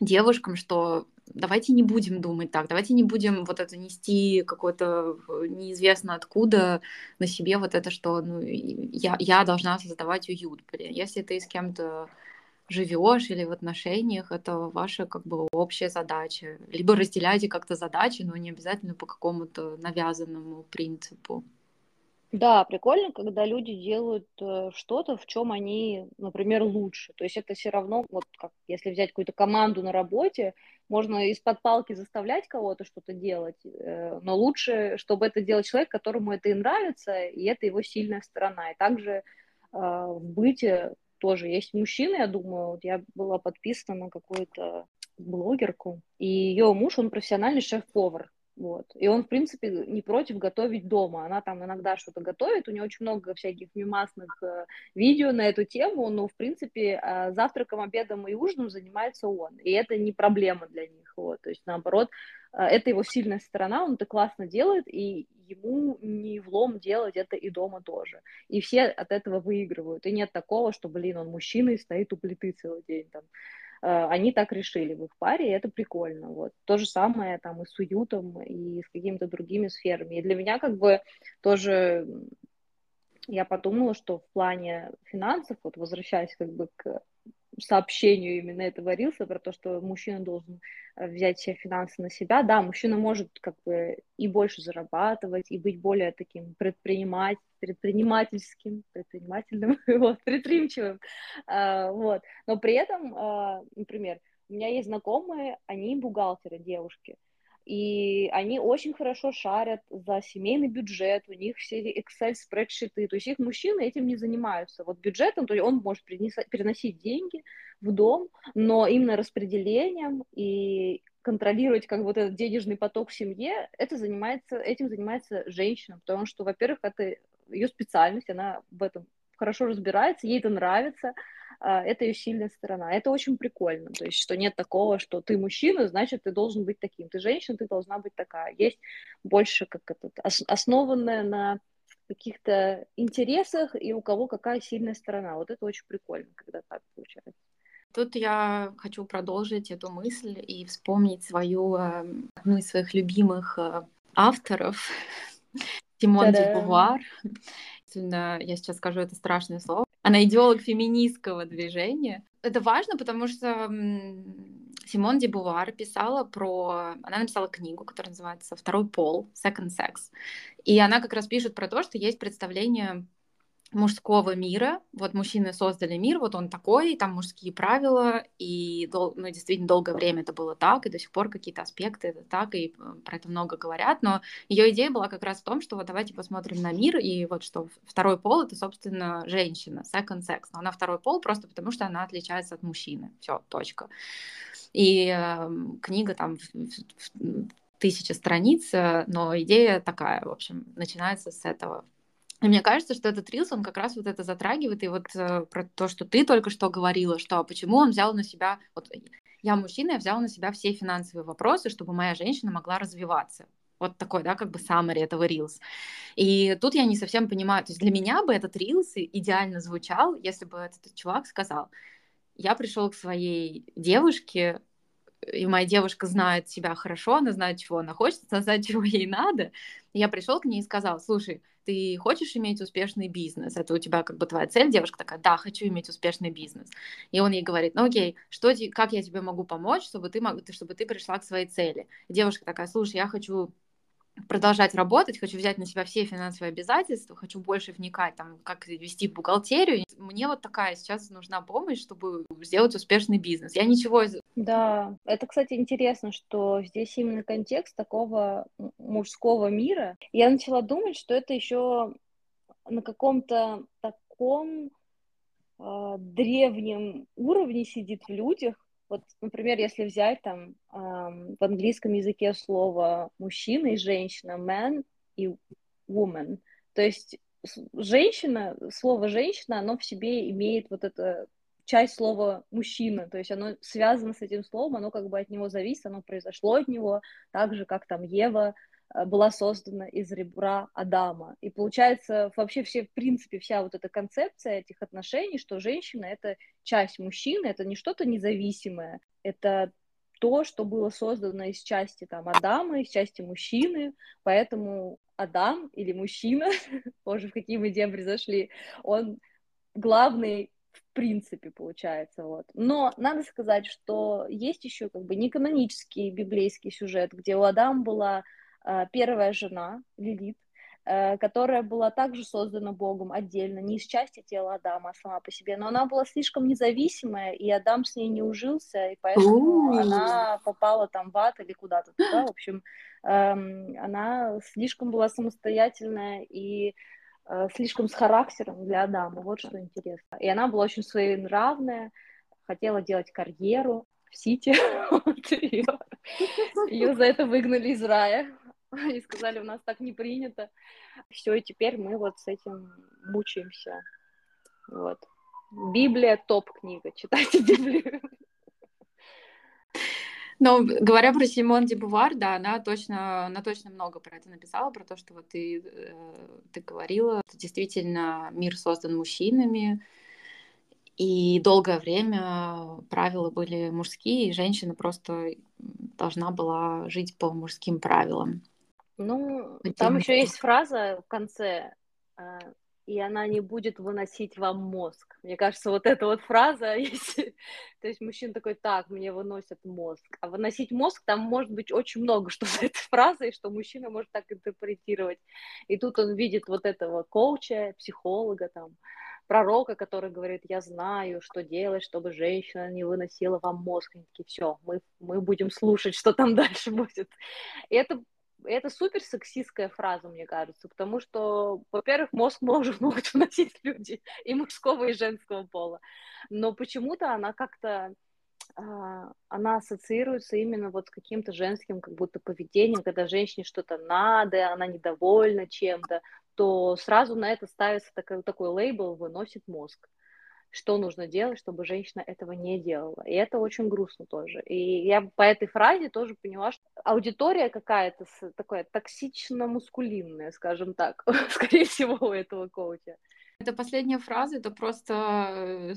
девушкам, что давайте не будем думать так, давайте не будем вот это нести какое-то неизвестно откуда на себе вот это, что ну, я, я должна создавать уют. Блин. Если ты с кем-то живешь или в отношениях, это ваша как бы общая задача. Либо разделяйте как-то задачи, но не обязательно по какому-то навязанному принципу. Да, прикольно, когда люди делают э, что-то, в чем они, например, лучше. То есть это все равно, вот как если взять какую-то команду на работе, можно из-под палки заставлять кого-то что-то делать, э, но лучше, чтобы это делал человек, которому это и нравится, и это его сильная сторона. И также э, в быте тоже есть мужчины, я думаю, вот я была подписана на какую-то блогерку, и ее муж, он профессиональный шеф-повар, вот. И он, в принципе, не против готовить дома. Она там иногда что-то готовит, у нее очень много всяких мимасных э, видео на эту тему, но, в принципе, э, завтраком, обедом и ужином занимается он. И это не проблема для них. Вот. То есть, наоборот, э, это его сильная сторона, он это классно делает, и ему не влом делать это и дома тоже. И все от этого выигрывают. И нет такого, что, блин, он мужчина и стоит у плиты целый день там они так решили в их паре, и это прикольно. Вот. То же самое там и с уютом, и с какими-то другими сферами. И для меня как бы тоже я подумала, что в плане финансов, вот возвращаясь как бы к сообщению именно этого рилса про то, что мужчина должен э, взять все финансы на себя. Да, мужчина может как бы и больше зарабатывать, и быть более таким предпринимать, предпринимательским, предпринимательным, вот, предприимчивым, а, вот. Но при этом, а, например, у меня есть знакомые, они бухгалтеры, девушки, и они очень хорошо шарят за семейный бюджет, у них все Excel спредшиты, то есть их мужчины этим не занимаются. Вот бюджетом, то есть он может переносить деньги в дом, но именно распределением и контролировать как вот этот денежный поток в семье, это занимается, этим занимается женщина, потому что, во-первых, это ее специальность, она в этом хорошо разбирается, ей это нравится, это ее сильная сторона. Это очень прикольно, то есть, что нет такого, что ты мужчина, значит, ты должен быть таким, ты женщина, ты должна быть такая. Есть больше как это, основанное на каких-то интересах и у кого какая сильная сторона. Вот это очень прикольно, когда так получается. Тут я хочу продолжить эту мысль и вспомнить свою, эм, одну из своих любимых э, авторов, Симон Ди Бувар. Я сейчас скажу это страшное слово. Она идеолог феминистского движения. Это важно, потому что Симон Ди Бувар писала про... Она написала книгу, которая называется «Второй пол. Second Sex». И она как раз пишет про то, что есть представление мужского мира. Вот мужчины создали мир, вот он такой, там мужские правила, и дол- ну, действительно долгое время это было так, и до сих пор какие-то аспекты это так, и э, про это много говорят, но ее идея была как раз в том, что вот давайте посмотрим на мир, и вот что второй пол это, собственно, женщина, second sex, но она второй пол просто потому, что она отличается от мужчины, все, точка. И э, книга там тысяча страниц, э, но идея такая, в общем, начинается с этого и мне кажется, что этот рилс, он как раз вот это затрагивает, и вот э, про то, что ты только что говорила, что почему он взял на себя, вот я мужчина, я взял на себя все финансовые вопросы, чтобы моя женщина могла развиваться. Вот такой, да, как бы summary этого Reels. И тут я не совсем понимаю, то есть для меня бы этот Reels идеально звучал, если бы этот чувак сказал, я пришел к своей девушке, и моя девушка знает себя хорошо, она знает, чего она хочет, она знает, чего ей надо. И я пришел к ней и сказал, слушай, ты хочешь иметь успешный бизнес? Это у тебя как бы твоя цель? Девушка такая, да, хочу иметь успешный бизнес. И он ей говорит, ну окей, что, как я тебе могу помочь, чтобы ты, чтобы ты пришла к своей цели? И девушка такая, слушай, я хочу продолжать работать, хочу взять на себя все финансовые обязательства, хочу больше вникать, там, как вести бухгалтерию. Мне вот такая сейчас нужна помощь, чтобы сделать успешный бизнес. Я ничего из... Да, это, кстати, интересно, что здесь именно контекст такого мужского мира. Я начала думать, что это еще на каком-то таком э, древнем уровне сидит в людях, вот, например, если взять там в английском языке слово мужчина и женщина, man и woman, то есть женщина, слово женщина, оно в себе имеет вот это часть слова мужчина, то есть оно связано с этим словом, оно как бы от него зависит, оно произошло от него, так же, как там Ева была создана из ребра Адама. И получается вообще все, в принципе, вся вот эта концепция этих отношений, что женщина — это часть мужчины, это не что-то независимое, это то, что было создано из части там Адама, из части мужчины, поэтому Адам или мужчина, позже в какие мы дебри зашли, он главный в принципе, получается, вот. Но надо сказать, что есть еще как бы неканонический библейский сюжет, где у Адама была э, первая жена, Лилит, э, которая была также создана Богом отдельно, не из части тела Адама, а сама по себе, но она была слишком независимая, и Адам с ней не ужился, и поэтому она попала там в ад или куда-то туда, в общем, эм, она слишком была самостоятельная и Э, слишком с характером для Адама, вот что интересно. И она была очень своенравная, хотела делать карьеру в Сити, ее за это выгнали из рая, и сказали, у нас так не принято. Все, и теперь мы вот с этим мучаемся. Вот. Библия топ-книга, читайте Библию. Но говоря про Симон де Бувар, да, она точно, она точно много про это написала, про то, что вот ты, э, ты говорила, что действительно мир создан мужчинами, и долгое время правила были мужские, и женщина просто должна была жить по мужским правилам. Ну, там еще есть фраза в конце э, и она не будет выносить вам мозг. Мне кажется, вот эта вот фраза, если... то есть мужчина такой, так, мне выносят мозг. А выносить мозг, там может быть очень много, что за этой фразой, что мужчина может так интерпретировать. И тут он видит вот этого коуча, психолога, там, пророка, который говорит, я знаю, что делать, чтобы женщина не выносила вам мозг. Они такие, все, мы, мы будем слушать, что там дальше будет. И это это супер сексистская фраза, мне кажется, потому что, во-первых, мозг может, могут вносить люди и мужского, и женского пола, но почему-то она как-то а, она ассоциируется именно вот с каким-то женским как будто поведением, когда женщине что-то надо, она недовольна чем-то, то сразу на это ставится такой, такой лейбл «выносит мозг» что нужно делать, чтобы женщина этого не делала. И это очень грустно тоже. И я по этой фразе тоже поняла, что аудитория какая-то такая токсично-мускулинная, скажем так, скорее всего, у этого коуча. Это последняя фраза, это просто... Э,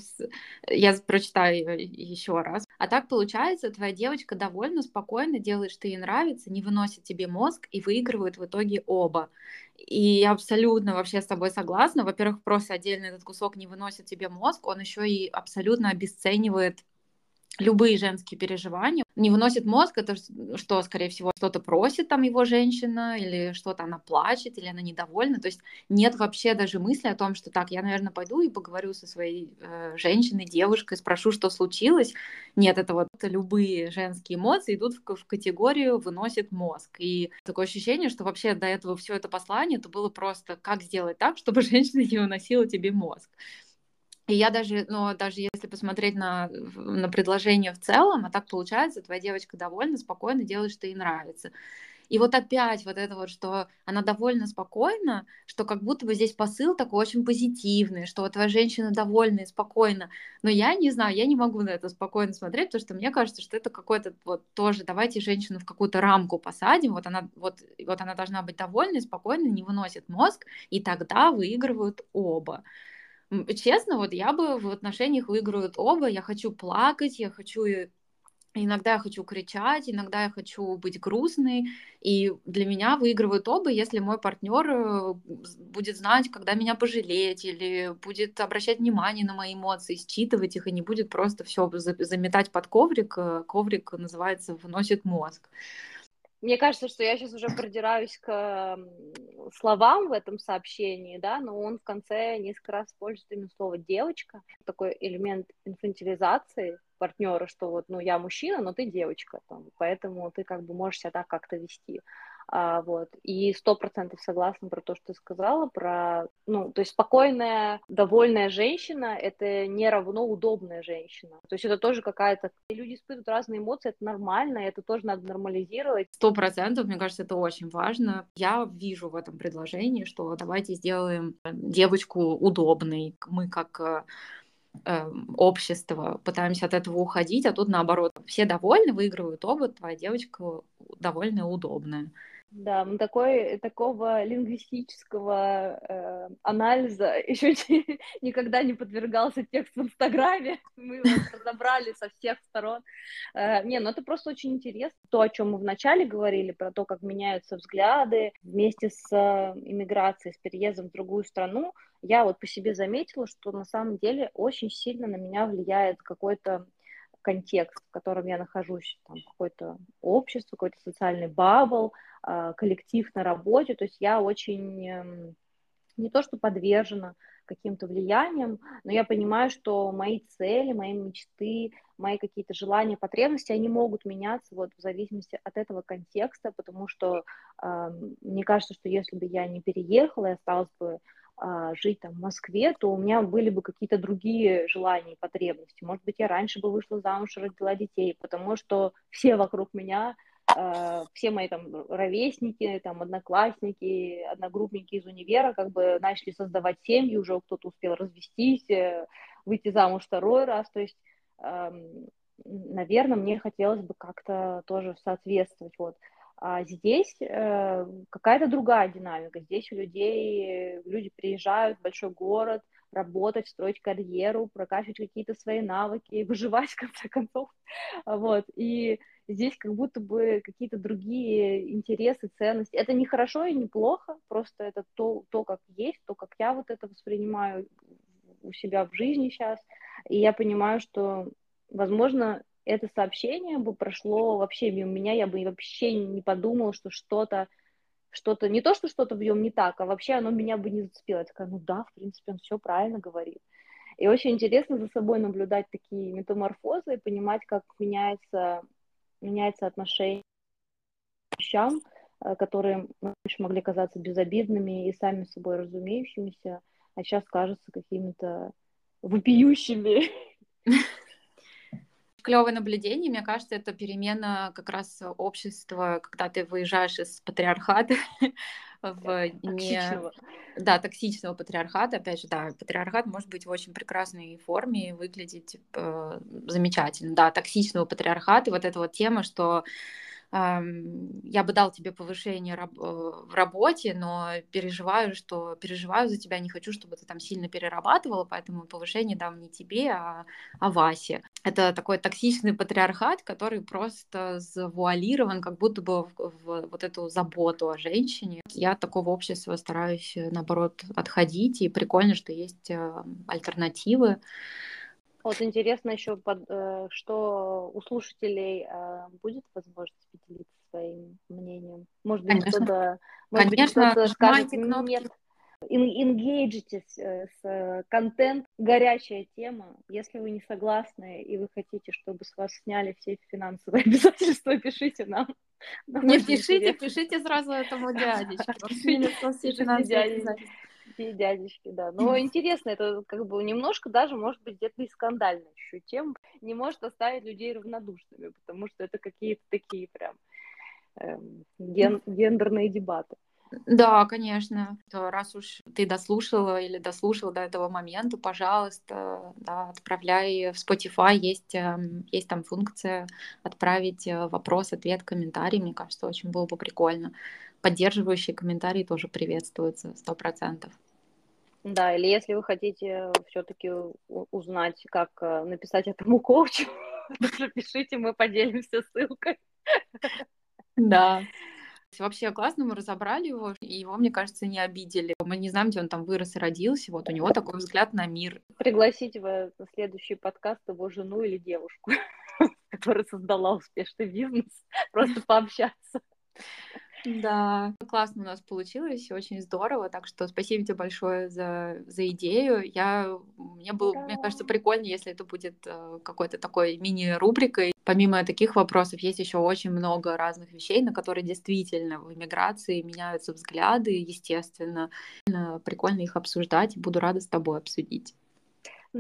я прочитаю еще раз. А так получается, твоя девочка довольно спокойно делает, что ей нравится, не выносит тебе мозг и выигрывает в итоге оба. И я абсолютно вообще с тобой согласна. Во-первых, просто отдельно этот кусок не выносит тебе мозг, он еще и абсолютно обесценивает любые женские переживания. Не выносит мозг, это что, скорее всего, что-то просит там его женщина, или что-то она плачет, или она недовольна. То есть нет вообще даже мысли о том, что так, я, наверное, пойду и поговорю со своей э, женщиной, девушкой, спрошу, что случилось. Нет, это вот любые женские эмоции идут в, в категорию выносит мозг. И такое ощущение, что вообще до этого все это послание, это было просто, как сделать так, чтобы женщина не выносила тебе мозг. И я даже, ну, даже если посмотреть на, на предложение в целом, а так получается, твоя девочка довольна, спокойно делает, что ей нравится. И вот опять вот это вот, что она довольна спокойно, что как будто бы здесь посыл такой очень позитивный, что вот твоя женщина довольна и спокойна. Но я не знаю, я не могу на это спокойно смотреть, потому что мне кажется, что это какой-то вот тоже, давайте женщину в какую-то рамку посадим, вот она, вот, вот она должна быть довольна и спокойна, не выносит мозг, и тогда выигрывают оба. Честно, вот я бы в отношениях выигрывают оба. Я хочу плакать, я хочу Иногда я хочу кричать, иногда я хочу быть грустной, и для меня выигрывают оба, если мой партнер э, будет знать, когда меня пожалеть, или будет обращать внимание на мои эмоции, считывать их, и не будет просто все заметать под коврик. Э, коврик называется «выносит мозг». Мне кажется, что я сейчас уже продираюсь к словам в этом сообщении, да, но он в конце несколько раз использует именно слово девочка, такой элемент инфантилизации партнера, что вот, ну, я мужчина, но ты девочка, там, поэтому ты как бы можешь себя так как-то вести. А, вот. И сто процентов согласна про то, что ты сказала, про, ну, то есть спокойная, довольная женщина — это не равно удобная женщина. То есть это тоже какая-то... Люди испытывают разные эмоции, это нормально, это тоже надо нормализировать. Сто процентов, мне кажется, это очень важно. Я вижу в этом предложении, что давайте сделаем девочку удобной. Мы как э, эм, общество, пытаемся от этого уходить, а тут наоборот, все довольны, выигрывают оба, твоя девочка довольная, удобная. Да, мы такой, такого лингвистического э, анализа еще никогда не подвергался текст в Инстаграме. Мы его разобрали со всех сторон. Э, не, ну это просто очень интересно. То, о чем мы вначале говорили, про то, как меняются взгляды вместе с э, иммиграцией, с переездом в другую страну, я вот по себе заметила, что на самом деле очень сильно на меня влияет какой-то контекст, в котором я нахожусь, там какое-то общество, какой-то социальный бабл, а, коллектив на работе, то есть я очень эм, не то что подвержена каким-то влияниям, но я понимаю, что мои цели, мои мечты, мои какие-то желания, потребности, они могут меняться вот в зависимости от этого контекста, потому что э, мне кажется, что если бы я не переехала и осталась бы жить там в Москве, то у меня были бы какие-то другие желания и потребности. Может быть, я раньше бы вышла замуж и родила детей, потому что все вокруг меня, а, все мои там ровесники, там одноклассники, одногруппники из универа как бы начали создавать семьи, уже кто-то успел развестись, э, выйти замуж второй раз, то есть, наверное, мне хотелось бы как-то тоже соответствовать, вот. А здесь э, какая-то другая динамика. Здесь у людей люди приезжают в большой город, работать, строить карьеру, прокачивать какие-то свои навыки, выживать, в конце концов. Вот. И здесь как будто бы какие-то другие интересы, ценности. Это не хорошо и не плохо, просто это то, то, как есть, то, как я вот это воспринимаю у себя в жизни сейчас. И я понимаю, что, возможно, это сообщение бы прошло вообще мимо меня, я бы вообще не подумала, что что-то, что-то, не то, что что-то в нем не так, а вообще оно меня бы не зацепило. Я такая, ну да, в принципе, он все правильно говорит. И очень интересно за собой наблюдать такие метаморфозы и понимать, как меняется, меняется отношение к вещам, э, которые раньше могли казаться безобидными и сами собой разумеющимися, а сейчас кажутся какими-то вопиющими клевое наблюдение. Мне кажется, это перемена как раз общества, когда ты выезжаешь из патриархата в не... Да, токсичного патриархата. Опять же, да, патриархат может быть в очень прекрасной форме и выглядеть э, замечательно. Да, токсичного патриархата, вот эта вот тема, что я бы дал тебе повышение э, в работе, но переживаю, что переживаю за тебя, не хочу, чтобы ты там сильно перерабатывала, поэтому повышение дам не тебе, а, а Васе. Это такой токсичный патриархат, который просто завуалирован как будто бы в, в вот эту заботу о женщине. Я от такого общества стараюсь, наоборот, отходить, и прикольно, что есть э, альтернативы. Вот интересно еще, под, э, что у слушателей э, будет возможность поделиться своим мнением. Может быть, кто-то, может Конечно, быть, кто-то скажет, нет, Ингейджитесь э, с контент, горячая тема. Если вы не согласны и вы хотите, чтобы с вас сняли все финансовые обязательства, пишите нам. нам не пишите, интересно. пишите сразу этому дядечке. Пишите дядечке такие дядечки, да. Но интересно, это как бы немножко даже, может быть, где-то и скандально еще тем не может оставить людей равнодушными, потому что это какие-то такие прям эм, ген, гендерные дебаты. Да, конечно. Раз уж ты дослушала или дослушал до этого момента, пожалуйста, да, отправляй в Spotify. Есть, эм, есть там функция отправить э, вопрос, ответ, комментарий. Мне кажется, очень было бы прикольно. Поддерживающие комментарии тоже приветствуются, сто процентов. Да, или если вы хотите все-таки узнать, как э, написать этому коучу, тоже пишите, мы поделимся ссылкой. Да. Вообще классно, мы разобрали его, и его, мне кажется, не обидели. Мы не знаем, где он там вырос и родился, вот у него такой взгляд на мир. Пригласите в следующий подкаст его жену или девушку, которая создала успешный бизнес, просто пообщаться. Да, классно у нас получилось, очень здорово, так что спасибо тебе большое за, за идею. Я, мне, было, да. мне кажется, прикольно, если это будет э, какой-то такой мини-рубрикой. Помимо таких вопросов, есть еще очень много разных вещей, на которые действительно в иммиграции меняются взгляды, естественно. Прикольно их обсуждать, буду рада с тобой обсудить.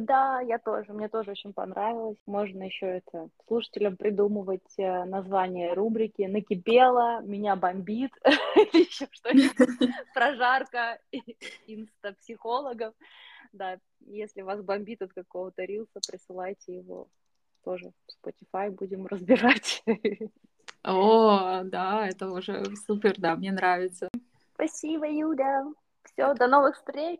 Да, я тоже. Мне тоже очень понравилось. Можно еще это слушателям придумывать э, название рубрики «Накипело», «Меня бомбит» или еще что-нибудь. Прожарка инстапсихологов. Да, если вас бомбит от какого-то рилса, присылайте его тоже в Spotify, будем разбирать. О, да, это уже супер, да, мне нравится. Спасибо, Юля. Все, до новых встреч.